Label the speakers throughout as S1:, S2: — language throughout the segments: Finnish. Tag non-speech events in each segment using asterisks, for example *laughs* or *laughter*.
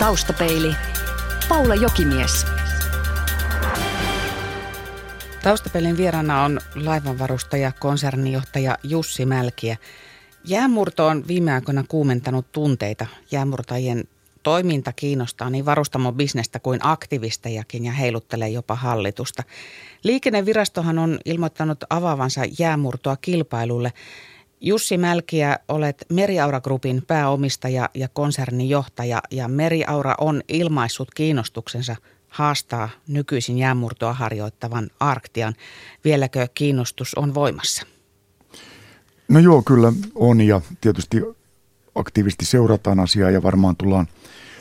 S1: Taustapeili. Paula Jokimies.
S2: Taustapelin vieraana on laivanvarustaja, konsernijohtaja Jussi Mälkiä. Jäämurto on viime aikoina kuumentanut tunteita. Jäämurtajien toiminta kiinnostaa niin varustamon bisnestä kuin aktivistejakin ja heiluttelee jopa hallitusta. Liikennevirastohan on ilmoittanut avaavansa jäämurtoa kilpailulle. Jussi Mälkiä, olet Meriaura Groupin pääomistaja ja konsernijohtaja ja Meriaura on ilmaissut kiinnostuksensa haastaa nykyisin jäämurtoa harjoittavan Arktian. Vieläkö kiinnostus on voimassa?
S3: No joo, kyllä on ja tietysti aktiivisesti seurataan asiaa ja varmaan tullaan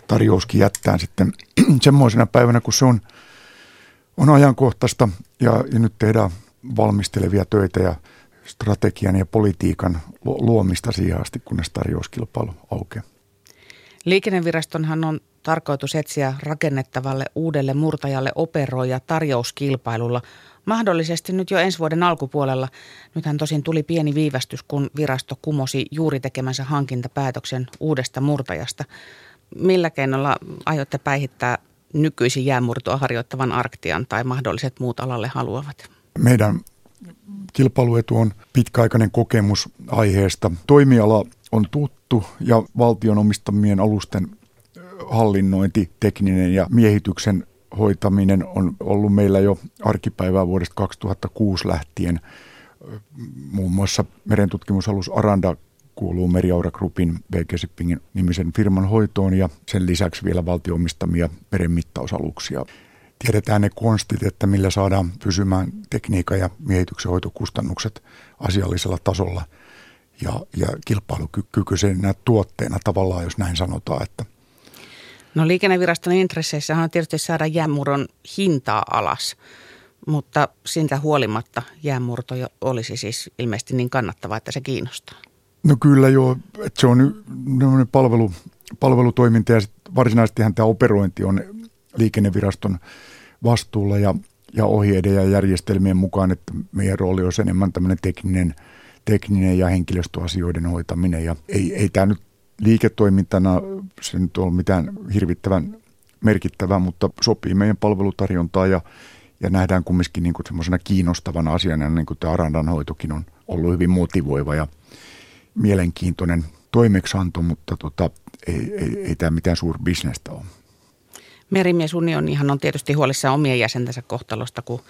S3: tarjouskin jättää sitten *clears throat* semmoisena päivänä, kun se on, on ajankohtaista ja, ja nyt tehdään valmistelevia töitä ja strategian ja politiikan luomista siihen asti, kunnes tarjouskilpailu aukeaa.
S2: Liikennevirastonhan on tarkoitus etsiä rakennettavalle uudelle murtajalle operoija tarjouskilpailulla mahdollisesti nyt jo ensi vuoden alkupuolella. Nythän tosin tuli pieni viivästys, kun virasto kumosi juuri tekemänsä hankintapäätöksen uudesta murtajasta. Millä keinolla aiotte päihittää nykyisin jäämurtoa harjoittavan Arktian tai mahdolliset muut alalle haluavat?
S3: Meidän kilpailuetu on pitkäaikainen kokemus aiheesta. Toimiala on tuttu ja valtion omistamien alusten hallinnointi, tekninen ja miehityksen hoitaminen on ollut meillä jo arkipäivää vuodesta 2006 lähtien. Muun muassa merentutkimusalus Aranda kuuluu Meriaura Groupin BG Shippingin nimisen firman hoitoon ja sen lisäksi vielä valtioomistamia merenmittausaluksia. Tiedetään ne konstit, että millä saadaan pysymään tekniikan ja miehityksen hoitokustannukset asiallisella tasolla ja, ja kilpailukykyisenä tuotteena tavallaan, jos näin sanotaan, että –
S2: No liikenneviraston intresseissä on tietysti saada jäämuron hintaa alas, mutta siitä huolimatta jäämurto olisi siis ilmeisesti niin kannattava, että se kiinnostaa.
S3: No kyllä joo, että se on palvelu, palvelutoiminta ja varsinaisesti tämä operointi on liikenneviraston vastuulla ja, ja ohjeiden ja järjestelmien mukaan, että meidän rooli on enemmän tämmöinen tekninen, tekninen ja henkilöstöasioiden hoitaminen ja ei, ei tämä nyt liiketoimintana se nyt ole mitään hirvittävän merkittävää, mutta sopii meidän palvelutarjontaa ja, ja nähdään kumminkin niin semmoisena kiinnostavana asiana, niin kuin tämä Arandan hoitokin on ollut hyvin motivoiva ja mielenkiintoinen toimeksianto, mutta tota, ei, ei, ei tämä mitään suurbisnestä ole.
S2: Merimiesunnionihan on tietysti huolissaan omien jäsentensä kohtalosta, kun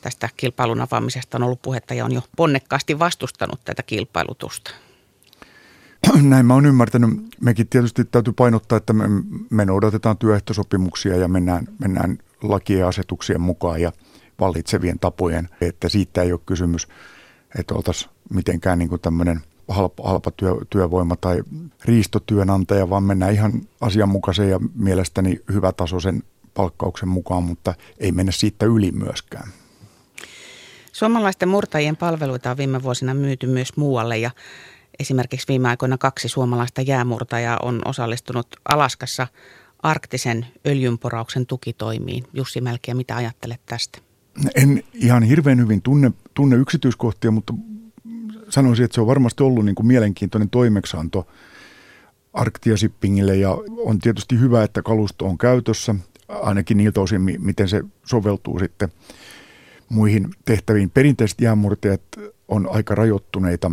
S2: tästä kilpailun avaamisesta on ollut puhetta ja on jo ponnekkaasti vastustanut tätä kilpailutusta. *clears throat*
S3: Näin mä oon ymmärtänyt. Mekin tietysti täytyy painottaa, että me, me noudatetaan työehtosopimuksia ja mennään, mennään lakien ja asetuksien mukaan ja vallitsevien tapojen. Että siitä ei ole kysymys, että oltaisiin mitenkään niin tämmöinen halpa, halpa työ, työvoima tai riistotyönantaja, vaan mennään ihan asianmukaisen ja mielestäni hyvätasoisen palkkauksen mukaan, mutta ei mennä siitä yli myöskään.
S2: Suomalaisten murtajien palveluita on viime vuosina myyty myös muualle ja Esimerkiksi viime aikoina kaksi suomalaista jäämurtajaa on osallistunut Alaskassa arktisen öljynporauksen tukitoimiin. Jussi Mälkiä, mitä ajattelet tästä?
S3: En ihan hirveän hyvin tunne, tunne yksityiskohtia, mutta sanoisin, että se on varmasti ollut niin kuin mielenkiintoinen toimeksianto Arktia Shippingille ja on tietysti hyvä, että kalusto on käytössä, ainakin niiltä osin, miten se soveltuu sitten muihin tehtäviin. Perinteiset jäämurtajat on aika rajoittuneita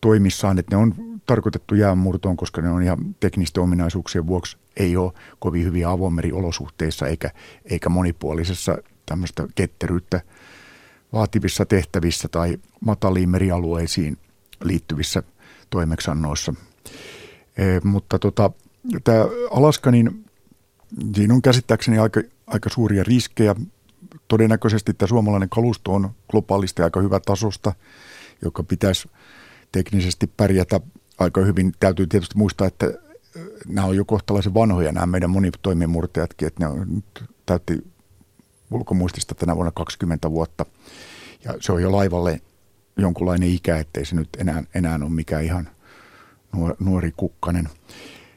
S3: toimissaan, että ne on tarkoitettu jäänmurtoon, koska ne on ihan teknisten ominaisuuksien vuoksi ei ole kovin hyviä avomeriolosuhteissa eikä, eikä monipuolisessa tämmöistä ketteryyttä vaativissa tehtävissä tai mataliin merialueisiin liittyvissä toimeksannoissa. E, mutta tota, tämä Alaska, niin siinä on käsittääkseni aika, aika suuria riskejä. Todennäköisesti tämä suomalainen kalusto on globaalisti aika hyvä tasosta, joka pitäisi – teknisesti pärjätä aika hyvin. Täytyy tietysti muistaa, että nämä on jo kohtalaisen vanhoja nämä meidän monitoimimurtajatkin, että ne on täytti ulkomuistista tänä vuonna 20 vuotta. Ja se on jo laivalle jonkunlainen ikä, ettei se nyt enää, enää ole mikään ihan nuori kukkanen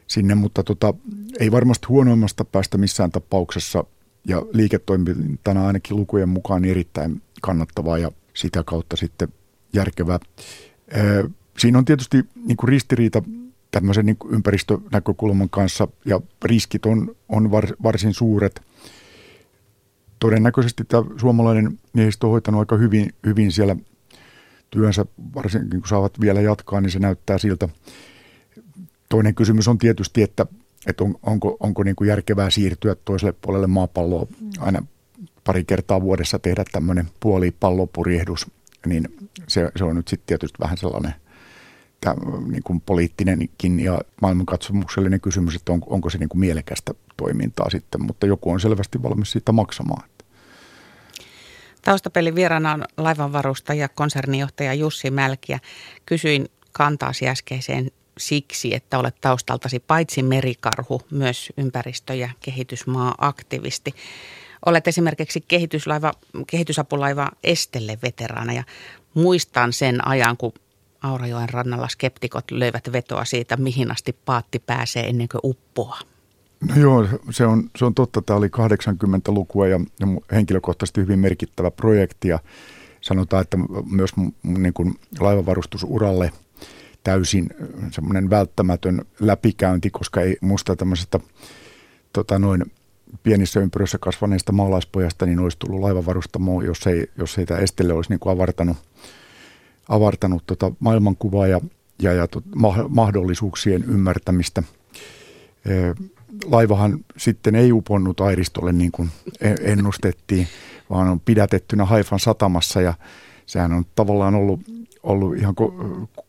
S3: sinne, mutta tota, ei varmasti huonoimmasta päästä missään tapauksessa ja liiketoimintana ainakin lukujen mukaan erittäin kannattavaa ja sitä kautta sitten järkevää. Siinä on tietysti niin kuin ristiriita tämmöisen niin ympäristönäkökulman kanssa ja riskit on, on var, varsin suuret. Todennäköisesti tämä suomalainen miehistö on hoitanut aika hyvin, hyvin siellä työnsä, varsinkin kun saavat vielä jatkaa, niin se näyttää siltä. Toinen kysymys on tietysti, että, että on, onko, onko niin kuin järkevää siirtyä toiselle puolelle maapalloa aina pari kertaa vuodessa tehdä tämmöinen puoli pallopurjehdus, niin se, se on nyt sitten tietysti vähän sellainen – niin kuin poliittinenkin ja maailmankatsomuksellinen kysymys, että on, onko se niin kuin mielekästä toimintaa sitten, mutta joku on selvästi valmis siitä maksamaan.
S2: Taustapelin vieraana on laivanvarustaja, konsernijohtaja Jussi Mälkiä. Kysyin kantaasi äskeiseen siksi, että olet taustaltasi paitsi merikarhu, myös ympäristö- ja kehitysmaa-aktivisti. Olet esimerkiksi kehityslaiva, kehitysapulaiva Estelle veteraana ja muistan sen ajan, kun Aurajoen rannalla skeptikot löivät vetoa siitä, mihin asti paatti pääsee ennen kuin uppoaa.
S3: No joo, se on, se on totta. Tämä oli 80-lukua ja, ja henkilökohtaisesti hyvin merkittävä projekti ja sanotaan, että myös niin kuin laivavarustuuralle täysin semmoinen välttämätön läpikäynti, koska ei musta tämmöisestä tota noin, pienissä ympyröissä kasvaneesta maalaispojasta, niin olisi tullut laivavarustamo, jos ei, jos ei tämä estelle olisi niin kuin avartanut – avartanut tota maailmankuvaa ja, ja, ja tot, ma- mahdollisuuksien ymmärtämistä. Laivahan sitten ei uponnut Airistolle niin kuin e-, ennustettiin, vaan on pidätettynä Haifan satamassa ja sehän on tavallaan ollut, ollut ihan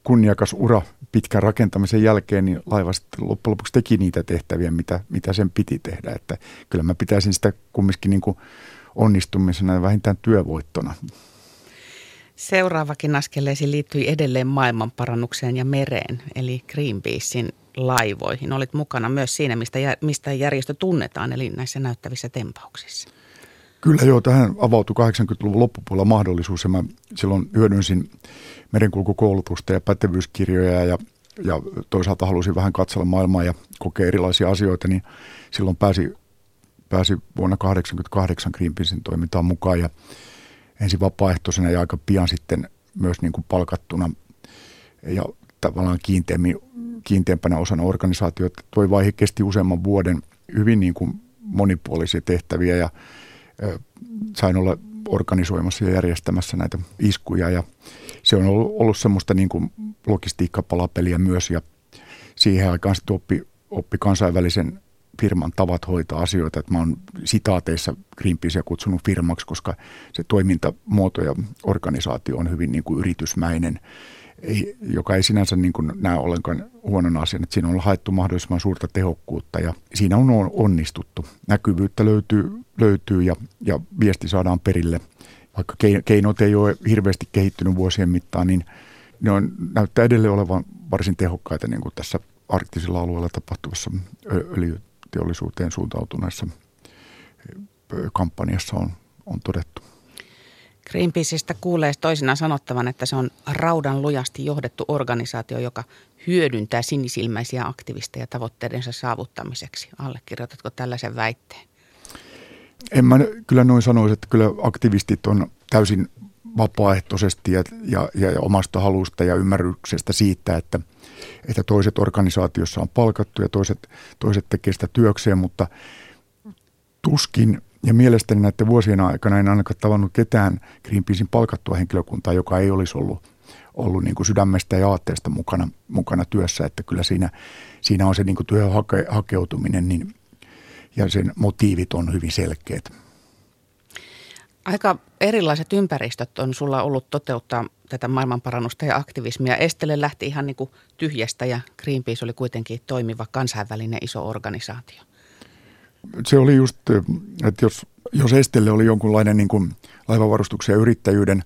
S3: kunniakas ura pitkän rakentamisen jälkeen, niin laiva sitten loppujen lopuksi teki niitä tehtäviä, mitä, mitä sen piti tehdä. Että kyllä mä pitäisin sitä kumminkin niin kuin onnistumisena ja vähintään työvoittona.
S2: Seuraavakin askeleesi liittyi edelleen maailmanparannukseen ja mereen, eli Greenpeacein laivoihin. Olit mukana myös siinä, mistä, mistä järjestö tunnetaan, eli näissä näyttävissä tempauksissa.
S3: Kyllä joo, tähän avautui 80-luvun loppupuolella mahdollisuus ja mä silloin hyödynsin merenkulkukoulutusta ja pätevyyskirjoja ja, ja toisaalta halusin vähän katsella maailmaa ja kokea erilaisia asioita, niin silloin pääsi, pääsi vuonna 1988 Greenpeacein toimintaan mukaan ja ensin vapaaehtoisena ja aika pian sitten myös niin kuin palkattuna ja tavallaan kiinteämpänä osana organisaatiota. Tuo vaihe kesti useamman vuoden hyvin niin kuin monipuolisia tehtäviä ja sain olla organisoimassa ja järjestämässä näitä iskuja ja se on ollut, ollut semmoista niin kuin logistiikkapalapeliä myös ja siihen aikaan sitten oppi, oppi kansainvälisen firman tavat hoitaa asioita. Että mä oon sitaateissa Greenpeacea kutsunut firmaksi, koska se toimintamuoto ja organisaatio on hyvin niin kuin yritysmäinen, ei, joka ei sinänsä niin kuin näe ollenkaan huonon asian. Että siinä on haettu mahdollisimman suurta tehokkuutta ja siinä on onnistuttu. Näkyvyyttä löytyy, löytyy ja, ja viesti saadaan perille. Vaikka keinot ei ole hirveästi kehittynyt vuosien mittaan, niin ne on, näyttää edelleen olevan varsin tehokkaita niin kuin tässä arktisilla alueilla tapahtuvassa öljy- teollisuuteen suuntautuneessa kampanjassa on, on todettu.
S2: Greenpeaceista kuulee toisinaan sanottavan, että se on raudan lujasti johdettu organisaatio, joka hyödyntää sinisilmäisiä aktivisteja tavoitteidensa saavuttamiseksi. Allekirjoitatko tällaisen väitteen?
S3: En mä kyllä noin sanoisi, että kyllä aktivistit on täysin vapaaehtoisesti ja, ja, ja omasta halusta ja ymmärryksestä siitä, että – että toiset organisaatiossa on palkattu ja toiset, toiset tekee sitä työkseen, mutta tuskin ja mielestäni näiden vuosien aikana en ainakaan tavannut ketään Greenpeacein palkattua henkilökuntaa, joka ei olisi ollut, ollut niin kuin sydämestä ja aatteesta mukana, mukana työssä, että kyllä siinä, siinä on se niin kuin työhön hake, hakeutuminen niin, ja sen motiivit on hyvin selkeät.
S2: Aika erilaiset ympäristöt on sulla ollut toteuttaa tätä maailmanparannusta ja aktivismia. Estelle lähti ihan niin kuin tyhjästä ja Greenpeace oli kuitenkin toimiva kansainvälinen iso organisaatio.
S3: Se oli just, että jos, jos Estelle oli jonkunlainen niin kuin laivavarustuksen ja yrittäjyyden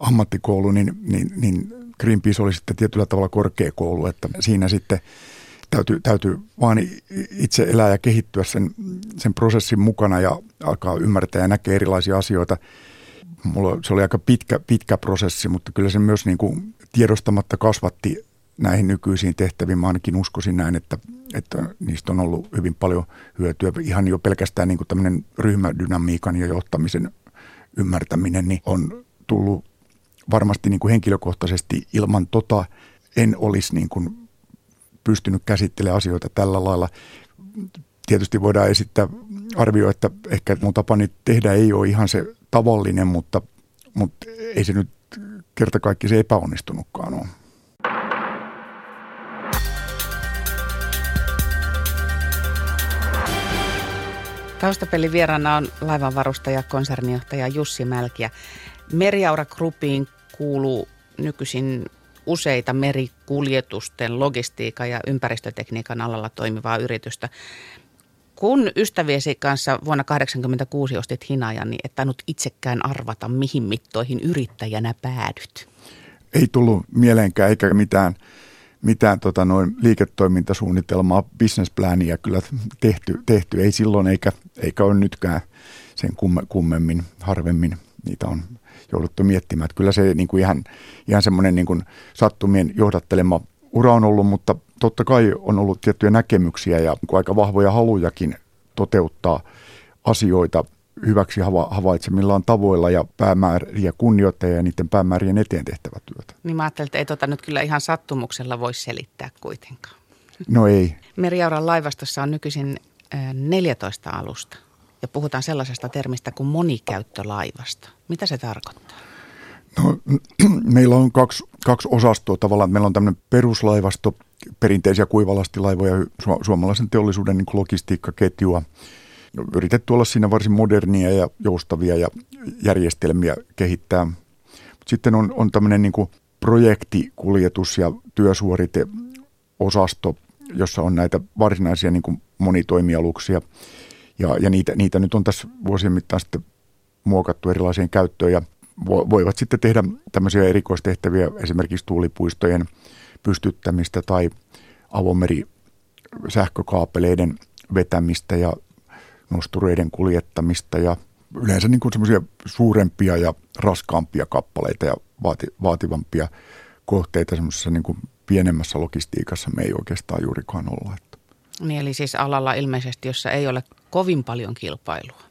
S3: ammattikoulu, niin, niin, niin Greenpeace oli sitten tietyllä tavalla korkeakoulu, että siinä sitten täytyy, täytyy vaan itse elää ja kehittyä sen, sen prosessin mukana ja alkaa ymmärtää ja näkee erilaisia asioita – mulla se oli aika pitkä, pitkä prosessi, mutta kyllä se myös niin kuin tiedostamatta kasvatti näihin nykyisiin tehtäviin. Mä ainakin uskoisin näin, että, että niistä on ollut hyvin paljon hyötyä. Ihan jo pelkästään niin kuin tämmöinen ryhmädynamiikan ja johtamisen ymmärtäminen niin on tullut varmasti niin kuin henkilökohtaisesti ilman tota en olisi niin kuin pystynyt käsittelemään asioita tällä lailla. Tietysti voidaan esittää arvio, että ehkä mun tapani tehdä ei ole ihan se tavallinen, mutta, mutta ei se nyt kerta kaikki se epäonnistunutkaan ole.
S2: Taustapelin vieraana on laivanvarustaja, konsernijohtaja Jussi Mälkiä. Meriaura Groupiin kuuluu nykyisin useita merikuljetusten, logistiikan ja ympäristötekniikan alalla toimivaa yritystä. Kun ystäviesi kanssa vuonna 1986 ostit Hinajan, niin et tainnut itsekään arvata, mihin mittoihin yrittäjänä päädyt.
S3: Ei tullut mieleenkään eikä mitään, mitään tota noin liiketoimintasuunnitelmaa, businessplania kyllä tehty, tehty. Ei silloin eikä, eikä ole nytkään sen kumme, kummemmin, harvemmin niitä on jouduttu miettimään. Että kyllä se niin kuin ihan, ihan semmoinen niin kuin sattumien johdattelema ura on ollut, mutta totta kai on ollut tiettyjä näkemyksiä ja niin aika vahvoja halujakin toteuttaa asioita hyväksi hava- havaitsemillaan tavoilla ja päämääriä kunnioittaa ja niiden päämäärien eteen tehtävä työtä.
S2: Niin mä ajattelin, että ei tota nyt kyllä ihan sattumuksella voi selittää kuitenkaan.
S3: No ei.
S2: Meriauran laivastossa on nykyisin 14 alusta ja puhutaan sellaisesta termistä kuin monikäyttölaivasto. Mitä se tarkoittaa?
S3: No, *clears throat* meillä on kaksi, kaksi osastoa tavallaan. Meillä on tämmöinen peruslaivasto, perinteisiä kuivalastilaivoja, su- suomalaisen teollisuuden niin logistiikkaketjua. Yritetty olla siinä varsin modernia ja joustavia ja järjestelmiä kehittää. Mut sitten on, on tämmöinen niin projektikuljetus ja työsuoriteosasto, jossa on näitä varsinaisia niin monitoimialuksia – ja, ja niitä, niitä nyt on tässä vuosien mittaan sitten muokattu erilaiseen käyttöön ja voivat sitten tehdä tämmöisiä erikoistehtäviä, esimerkiksi tuulipuistojen pystyttämistä tai avomeri sähkökaapeleiden vetämistä ja nostureiden kuljettamista ja yleensä niin semmoisia suurempia ja raskaampia kappaleita ja vaati, vaativampia kohteita semmoisessa niin kuin pienemmässä logistiikassa me ei oikeastaan juurikaan olla.
S2: Niin eli siis alalla ilmeisesti, jossa ei ole kovin paljon kilpailua.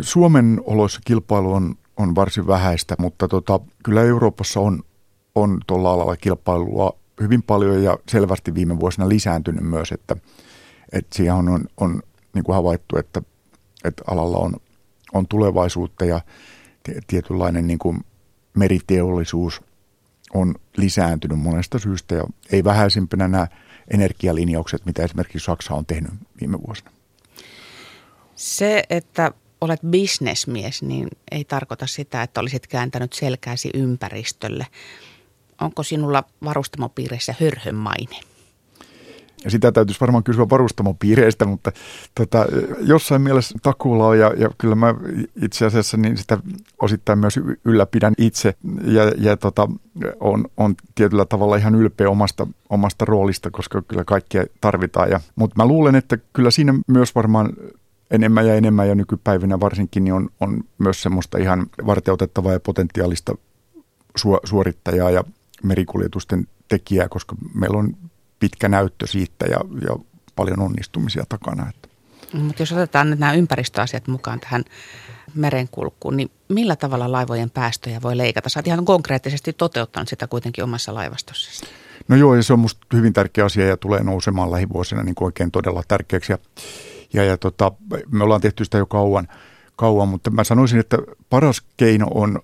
S3: Suomen oloissa kilpailu on, on varsin vähäistä, mutta tota, kyllä Euroopassa on, on tuolla alalla kilpailua hyvin paljon ja selvästi viime vuosina lisääntynyt myös, että, että siihen on, on, on niin kuin havaittu, että, että alalla on, on tulevaisuutta ja tietynlainen niin kuin meriteollisuus on lisääntynyt monesta syystä ja ei vähäisimpänä nämä energialinjaukset, mitä esimerkiksi Saksa on tehnyt viime vuosina.
S2: Se, että olet bisnesmies, niin ei tarkoita sitä, että olisit kääntänyt selkääsi ympäristölle. Onko sinulla varustamopiireissä hörhönmaine?
S3: Ja sitä täytyisi varmaan kysyä varustamopiireistä, mutta tota, jossain mielessä takuulla on ja, ja kyllä mä itse asiassa niin sitä osittain myös ylläpidän itse ja, ja tota, on, on tietyllä tavalla ihan ylpeä omasta, omasta roolista, koska kyllä kaikkia tarvitaan. Ja, mutta mä luulen, että kyllä siinä myös varmaan enemmän ja enemmän ja nykypäivinä varsinkin niin on, on myös semmoista ihan varteutettavaa ja potentiaalista suorittajaa ja merikuljetusten tekijää, koska meillä on pitkä näyttö siitä ja, ja paljon onnistumisia takana. Että.
S2: Mutta jos otetaan nyt nämä ympäristöasiat mukaan tähän merenkulkuun, niin millä tavalla laivojen päästöjä voi leikata? Sä oot ihan konkreettisesti toteuttanut sitä kuitenkin omassa laivastossa.
S3: No joo, ja se on musta hyvin tärkeä asia ja tulee nousemaan lähivuosina niin kuin oikein todella tärkeäksi. Ja, ja, ja tota, me ollaan tehty sitä jo kauan, kauan, mutta mä sanoisin, että paras keino on,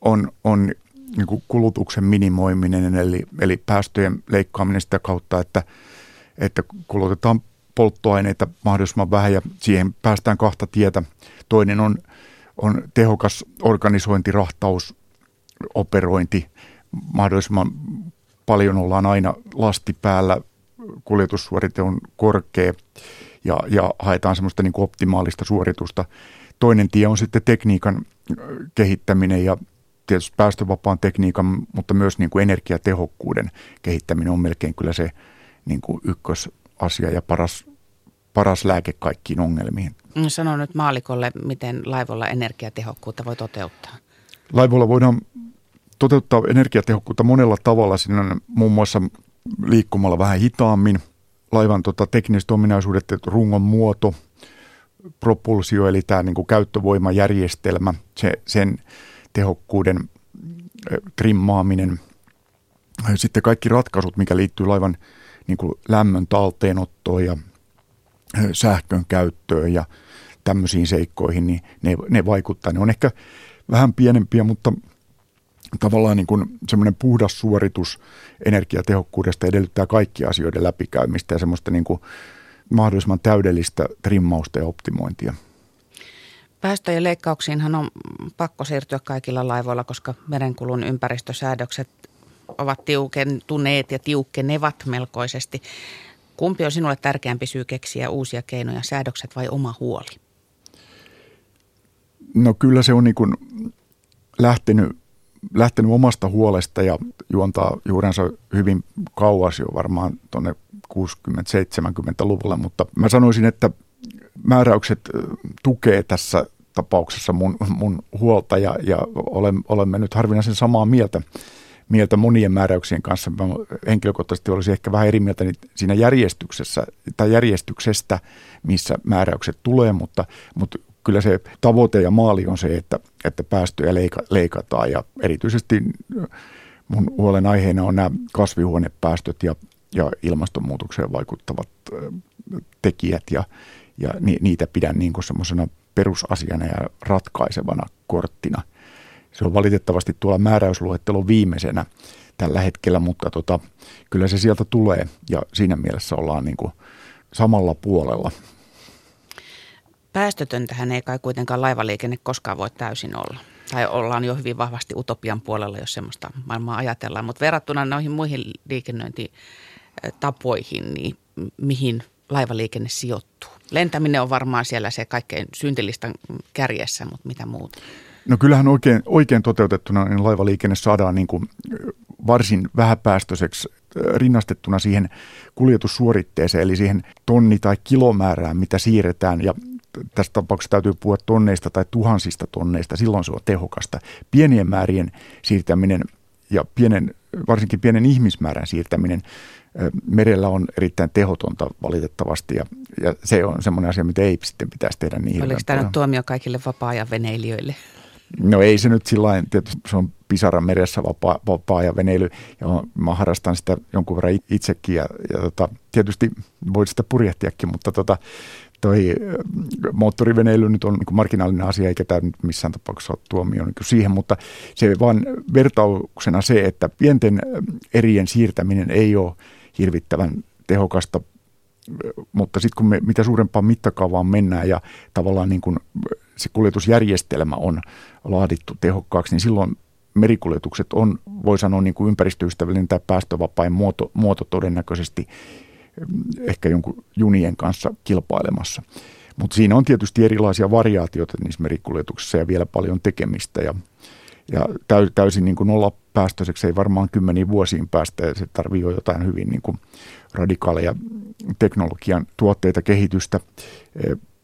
S3: on, on niin kulutuksen minimoiminen, eli, eli päästöjen leikkaaminen sitä kautta, että, että kulutetaan polttoaineita mahdollisimman vähän ja siihen päästään kahta tietä. Toinen on, on tehokas organisointi, rahtaus, operointi. Mahdollisimman paljon ollaan aina lasti päällä, kuljetussuorite on korkea ja, ja haetaan semmoista niin kuin optimaalista suoritusta. Toinen tie on sitten tekniikan kehittäminen ja tietysti päästövapaan tekniikan, mutta myös niin kuin energiatehokkuuden kehittäminen on melkein kyllä se niin kuin ykkösasia ja paras, paras lääke kaikkiin ongelmiin.
S2: Mm, sano nyt maalikolle, miten laivolla energiatehokkuutta voi toteuttaa.
S3: Laivolla voidaan toteuttaa energiatehokkuutta monella tavalla. Siinä on muun muassa liikkumalla vähän hitaammin. Laivan tota, tekniset ominaisuudet, rungon muoto, propulsio eli tämä niin kuin käyttövoimajärjestelmä, se, sen tehokkuuden trimmaaminen, sitten kaikki ratkaisut, mikä liittyy laivan niin kuin lämmön talteenottoon ja sähkön käyttöön ja tämmöisiin seikkoihin, niin ne, ne vaikuttaa. Ne on ehkä vähän pienempiä, mutta tavallaan niin kuin semmoinen puhdas suoritus energiatehokkuudesta edellyttää kaikki asioiden läpikäymistä ja semmoista niin kuin mahdollisimman täydellistä trimmausta ja optimointia.
S2: Päästöjen leikkauksiinhan on pakko siirtyä kaikilla laivoilla, koska merenkulun ympäristösäädökset ovat tiukentuneet ja tiukkenevat melkoisesti. Kumpi on sinulle tärkeämpi syy keksiä uusia keinoja, säädökset vai oma huoli?
S3: No kyllä se on niin kuin lähtenyt, lähtenyt omasta huolesta ja juontaa juurensa hyvin kauas jo varmaan tuonne 60-70-luvulle, mutta mä sanoisin, että määräykset tukee tässä tapauksessa mun, mun huolta ja, ja olemme nyt harvinaisen samaa mieltä mieltä monien määräyksien kanssa. Mä henkilökohtaisesti olisi ehkä vähän eri mieltä siinä järjestyksessä tai järjestyksestä, missä määräykset tulee, mutta, mutta kyllä se tavoite ja maali on se, että, että päästöjä leika, leikataan. Ja erityisesti mun huolen aiheena on nämä kasvihuonepäästöt ja, ja ilmastonmuutokseen vaikuttavat tekijät. Ja, ja ni, niitä pidän niin kuin semmoisena perusasiana ja ratkaisevana korttina – se on valitettavasti tuolla määräysluettelon viimeisenä tällä hetkellä, mutta tota, kyllä se sieltä tulee. Ja siinä mielessä ollaan niin kuin samalla puolella.
S2: Päästötöntähän ei kai kuitenkaan laivaliikenne koskaan voi täysin olla. Tai ollaan jo hyvin vahvasti utopian puolella, jos semmoista maailmaa ajatellaan. Mutta verrattuna noihin muihin liikennöintitapoihin, niin mihin laivaliikenne sijoittuu? Lentäminen on varmaan siellä se kaikkein syntilistan kärjessä, mutta mitä muuta?
S3: No kyllähän oikein, oikein toteutettuna niin laivaliikenne saadaan niin kuin varsin vähäpäästöiseksi rinnastettuna siihen kuljetussuoritteeseen, eli siihen tonni- tai kilomäärään, mitä siirretään. Ja tässä tapauksessa täytyy puhua tonneista tai tuhansista tonneista, silloin se on tehokasta. Pienien määrien siirtäminen ja pienen, varsinkin pienen ihmismäärän siirtäminen merellä on erittäin tehotonta valitettavasti ja, ja se on semmoinen asia, mitä ei sitten pitäisi tehdä niin
S2: Oliko tämä nyt tuomio kaikille vapaa-ajan veneilijöille?
S3: No ei se nyt sillä tietysti se on pisara meressä vapaa, vapaa ja veneily ja mä harrastan sitä jonkun verran itsekin ja, ja tota, tietysti voi sitä purjehtiakin, mutta tota, toi moottoriveneily nyt on niin marginaalinen asia, eikä tämä nyt missään tapauksessa ole tuomio niin siihen, mutta se vaan vertauksena se, että pienten erien siirtäminen ei ole hirvittävän tehokasta mutta sitten kun me mitä suurempaan mittakaavaan mennään ja tavallaan niin kuin se kuljetusjärjestelmä on laadittu tehokkaaksi, niin silloin merikuljetukset on, voi sanoa, niin kuin ympäristöystävällinen tai päästövapain muoto, muoto todennäköisesti ehkä jonkun junien kanssa kilpailemassa. Mutta siinä on tietysti erilaisia variaatioita niissä merikuljetuksissa ja vielä paljon tekemistä ja, ja täysin niin kuin olla päästöiseksi ei varmaan kymmeniin vuosiin päästä ja se tarvii jo jotain hyvin niin kuin radikaaleja teknologian tuotteita, kehitystä.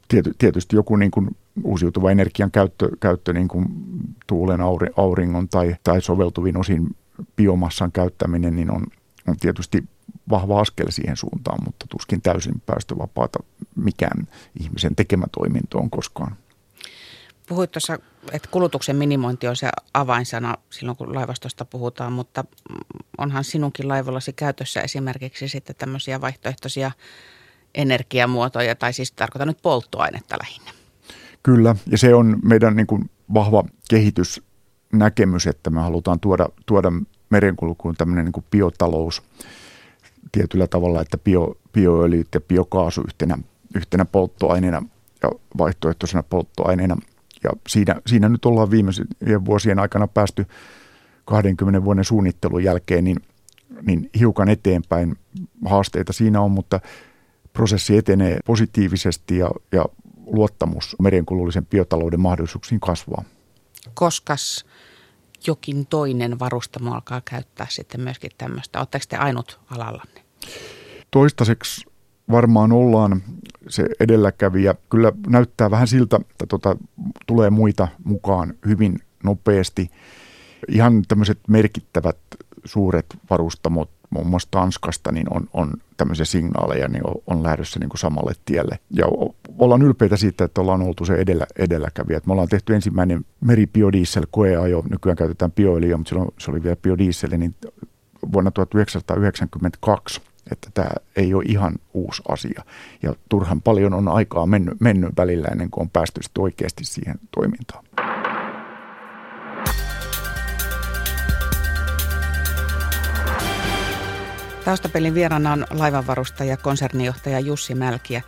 S3: Tiety, tietysti joku niin kuin uusiutuva energian käyttö, käyttö niin kuin tuulen, auringon tai, tai soveltuvin osin biomassan käyttäminen niin on, on tietysti vahva askel siihen suuntaan, mutta tuskin täysin päästövapaata mikään ihmisen tekemä toiminto on koskaan.
S2: Puhuit tuossa, että kulutuksen minimointi on se avainsana silloin, kun laivastosta puhutaan, mutta onhan sinunkin laivallasi käytössä esimerkiksi sitten tämmöisiä vaihtoehtoisia energiamuotoja, tai siis tarkoitan nyt polttoainetta lähinnä.
S3: Kyllä, ja se on meidän niin kuin vahva kehitysnäkemys, että me halutaan tuoda, tuoda merenkulkuun tämmöinen niin kuin biotalous tietyllä tavalla, että bio, bioöljyt ja biokaasu yhtenä, yhtenä polttoaineena ja vaihtoehtoisena polttoaineena. Ja siinä, siinä nyt ollaan viimeisen vuosien aikana päästy 20 vuoden suunnittelun jälkeen niin, niin hiukan eteenpäin. Haasteita siinä on, mutta prosessi etenee positiivisesti ja, ja luottamus merenkulullisen biotalouden mahdollisuuksiin kasvaa.
S2: Koskas jokin toinen varustamo alkaa käyttää sitten myöskin tämmöistä? Oletteko te ainut alallanne?
S3: Toistaiseksi varmaan ollaan se edelläkävijä. Kyllä näyttää vähän siltä, että tota, tulee muita mukaan hyvin nopeasti. Ihan tämmöiset merkittävät suuret varustamot muun muassa Tanskasta, niin on, on tämmöisiä signaaleja, niin on, on lähdössä niin kuin samalle tielle. Ja ollaan ylpeitä siitä, että ollaan oltu se edellä, edelläkävijä. me ollaan tehty ensimmäinen meribiodiesel koeajo, nykyään käytetään bioöljyä, mutta silloin se oli vielä biodiesel, niin vuonna 1992. että tämä ei ole ihan uusi asia. Ja turhan paljon on aikaa mennyt, mennyt välillä ennen kuin on päästy oikeasti siihen toimintaan.
S2: Taustapelin vieraana on laivanvarustaja, konsernijohtaja Jussi Mälkiä.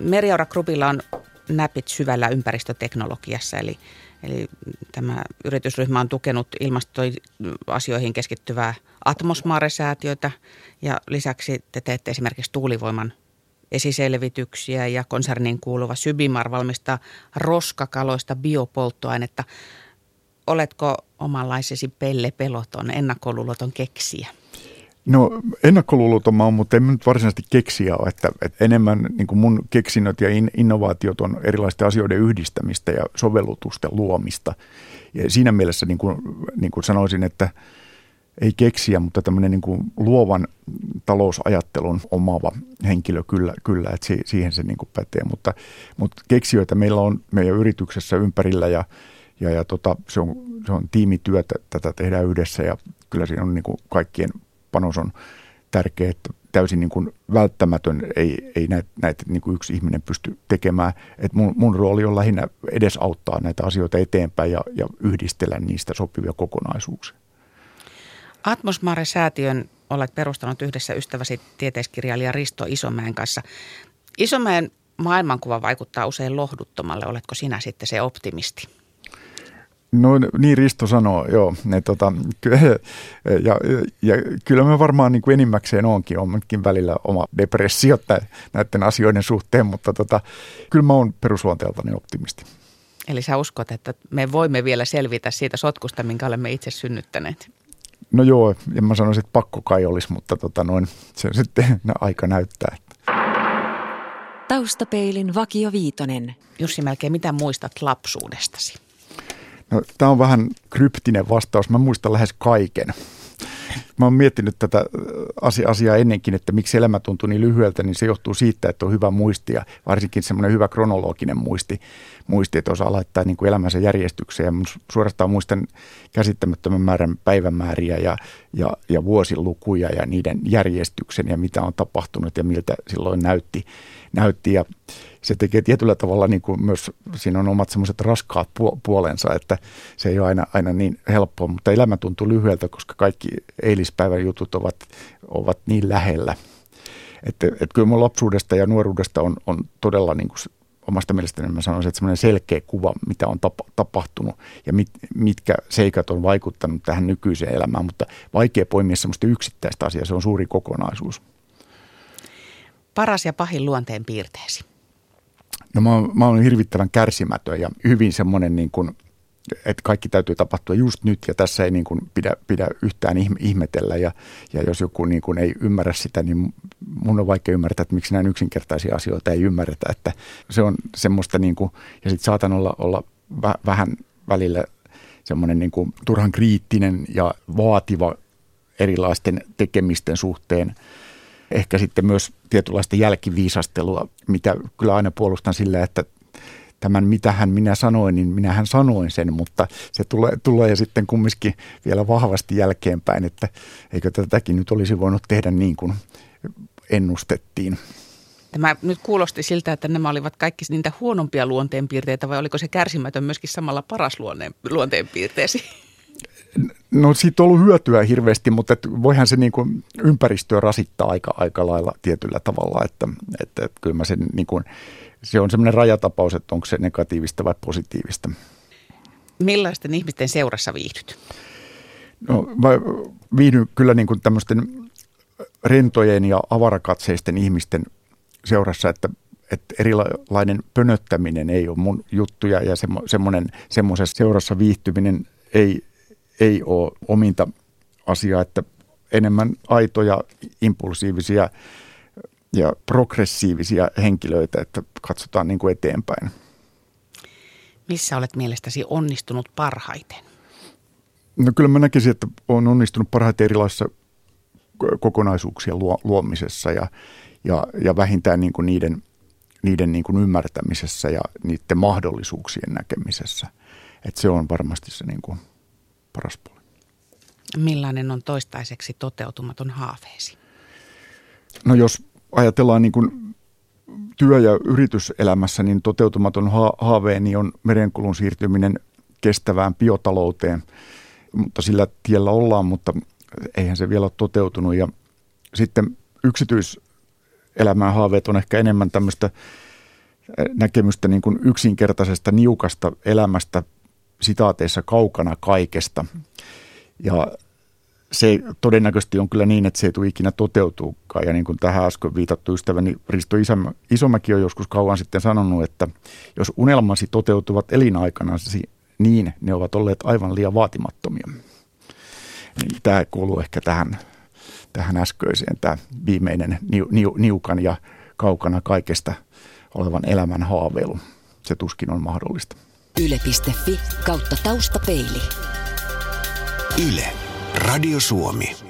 S2: Meriaura Groupilla on näpit syvällä ympäristöteknologiassa, eli, eli tämä yritysryhmä on tukenut ilmastoasioihin keskittyvää Atmosmare-säätiötä ja lisäksi te teette esimerkiksi tuulivoiman esiselvityksiä ja konserniin kuuluva Sybimar valmistaa roskakaloista biopolttoainetta. Oletko omanlaisesi Pelle Peloton ennakkoluuloton keksiä?
S3: No ennakkoluuloton oon, mutta en nyt varsinaisesti keksiä ole, että, että enemmän niin kuin mun keksinnöt ja in, innovaatiot on erilaisten asioiden yhdistämistä ja sovellutusten luomista. Ja siinä mielessä niin kuin, niin kuin sanoisin, että ei keksiä, mutta tämmöinen niin kuin luovan talousajattelun omaava henkilö kyllä, kyllä että siihen se niin kuin pätee. Mutta, mutta keksijöitä meillä on meidän yrityksessä ympärillä ja, ja, ja tota, se, on, se on tiimityötä, tätä tehdään yhdessä ja kyllä siinä on niin kuin kaikkien panos on tärkeä, että täysin niin kuin välttämätön, ei, ei näitä, näitä niin kuin yksi ihminen pysty tekemään. Et mun, mun rooli on lähinnä edesauttaa näitä asioita eteenpäin ja, ja yhdistellä niistä sopivia kokonaisuuksia.
S2: Atmosmare-säätiön olet perustanut yhdessä ystäväsi tieteiskirjailija Risto Isomäen kanssa. Isomäen maailmankuva vaikuttaa usein lohduttomalle. Oletko sinä sitten se optimisti?
S3: No niin Risto sanoo, joo. Ne, tota, *laughs* ja, ja, kyllä me varmaan niin kuin enimmäkseen onkin, onkin välillä oma depressio näiden asioiden suhteen, mutta tota, kyllä mä oon perusluonteeltani optimisti.
S2: Eli sä uskot, että me voimme vielä selvitä siitä sotkusta, minkä olemme itse synnyttäneet?
S3: No joo, en mä sanoisin, että pakko kai olisi, mutta tota noin, se *laughs* sitten aika näyttää.
S1: Taustapeilin Vakio Viitonen.
S2: Jussi, melkein mitä muistat lapsuudestasi?
S3: No, tämä on vähän kryptinen vastaus. Mä muistan lähes kaiken. Mä oon miettinyt tätä asiaa ennenkin, että miksi elämä tuntuu niin lyhyeltä, niin se johtuu siitä, että on hyvä muisti ja varsinkin semmoinen hyvä kronologinen muisti, muisti että osaa laittaa niin kuin elämänsä järjestykseen. Ja suorastaan muistan käsittämättömän määrän päivämääriä ja, ja, ja vuosilukuja ja niiden järjestyksen ja mitä on tapahtunut ja miltä silloin näytti. Näytti. Ja se tekee tietyllä tavalla niin kuin myös, siinä on omat semmoiset raskaat puolensa, että se ei ole aina, aina niin helppoa, mutta elämä tuntuu lyhyeltä, koska kaikki eilispäivän jutut ovat, ovat niin lähellä. Että, että kyllä mun lapsuudesta ja nuoruudesta on, on todella niin kuin omasta mielestäni mä sanoisin, että semmoinen selkeä kuva, mitä on tapa, tapahtunut ja mit, mitkä seikat on vaikuttanut tähän nykyiseen elämään, mutta vaikea poimia semmoista yksittäistä asiaa, se on suuri kokonaisuus.
S2: Paras ja pahin luonteen piirteesi?
S3: No mä oon, mä oon hirvittävän kärsimätön ja hyvin semmoinen niin kuin, että kaikki täytyy tapahtua just nyt ja tässä ei niin kuin pidä, pidä yhtään ihmetellä. Ja, ja jos joku niin kuin ei ymmärrä sitä, niin mun on vaikea ymmärtää, että miksi näin yksinkertaisia asioita ei ymmärretä, että se on semmoista niin kuin, ja sitten saatan olla, olla vä, vähän välillä semmoinen niin kuin turhan kriittinen ja vaativa erilaisten tekemisten suhteen – ehkä sitten myös tietynlaista jälkiviisastelua, mitä kyllä aina puolustan sillä, että tämän mitähän minä sanoin, niin minähän sanoin sen, mutta se tulee, tulee sitten kumminkin vielä vahvasti jälkeenpäin, että eikö tätäkin nyt olisi voinut tehdä niin kuin ennustettiin.
S2: Tämä nyt kuulosti siltä, että nämä olivat kaikki niitä huonompia luonteenpiirteitä vai oliko se kärsimätön myöskin samalla paras luonteenpiirteesi?
S3: No siitä on ollut hyötyä hirveästi, mutta et voihan se niin kuin ympäristöä rasittaa aika, aika lailla tietyllä tavalla, että, että, että kyllä mä sen niin kuin, se on semmoinen rajatapaus, että onko se negatiivista vai positiivista.
S2: Millaisten ihmisten seurassa viihdyt?
S3: No mä viihdyn kyllä niin kuin tämmöisten rentojen ja avarakatseisten ihmisten seurassa, että, että erilainen pönöttäminen ei ole mun juttuja ja semmoinen, semmoisessa seurassa viihtyminen ei ei ole ominta asiaa, että enemmän aitoja, impulsiivisia ja progressiivisia henkilöitä, että katsotaan niin kuin eteenpäin.
S2: Missä olet mielestäsi onnistunut parhaiten?
S3: No kyllä mä näkisin, että olen onnistunut parhaiten erilaisissa kokonaisuuksien luomisessa ja, ja, ja vähintään niin kuin niiden, niiden niin kuin ymmärtämisessä ja niiden mahdollisuuksien näkemisessä. Että se on varmasti se niin kuin paras puoli.
S2: Millainen on toistaiseksi toteutumaton haaveesi?
S3: No jos ajatellaan niin kuin työ- ja yrityselämässä, niin toteutumaton haaveeni on merenkulun siirtyminen kestävään biotalouteen. Mutta sillä tiellä ollaan, mutta eihän se vielä ole toteutunut. Ja sitten yksityiselämän haaveet on ehkä enemmän tämmöistä näkemystä niin kuin yksinkertaisesta niukasta elämästä sitaateissa kaukana kaikesta. Ja se todennäköisesti on kyllä niin, että se ei tule ikinä toteutuukaan. Ja niin kuin tähän äsken viitattu ystäväni Risto Isomäki on joskus kauan sitten sanonut, että jos unelmasi toteutuvat elinaikana, niin ne ovat olleet aivan liian vaatimattomia. Niin tämä kuuluu ehkä tähän, tähän äskeiseen, tämä viimeinen niu, niu, niukan ja kaukana kaikesta olevan elämän haaveilu. Se tuskin on mahdollista.
S1: Yle.fi kautta taustapeili.
S4: Yle. Radio Suomi.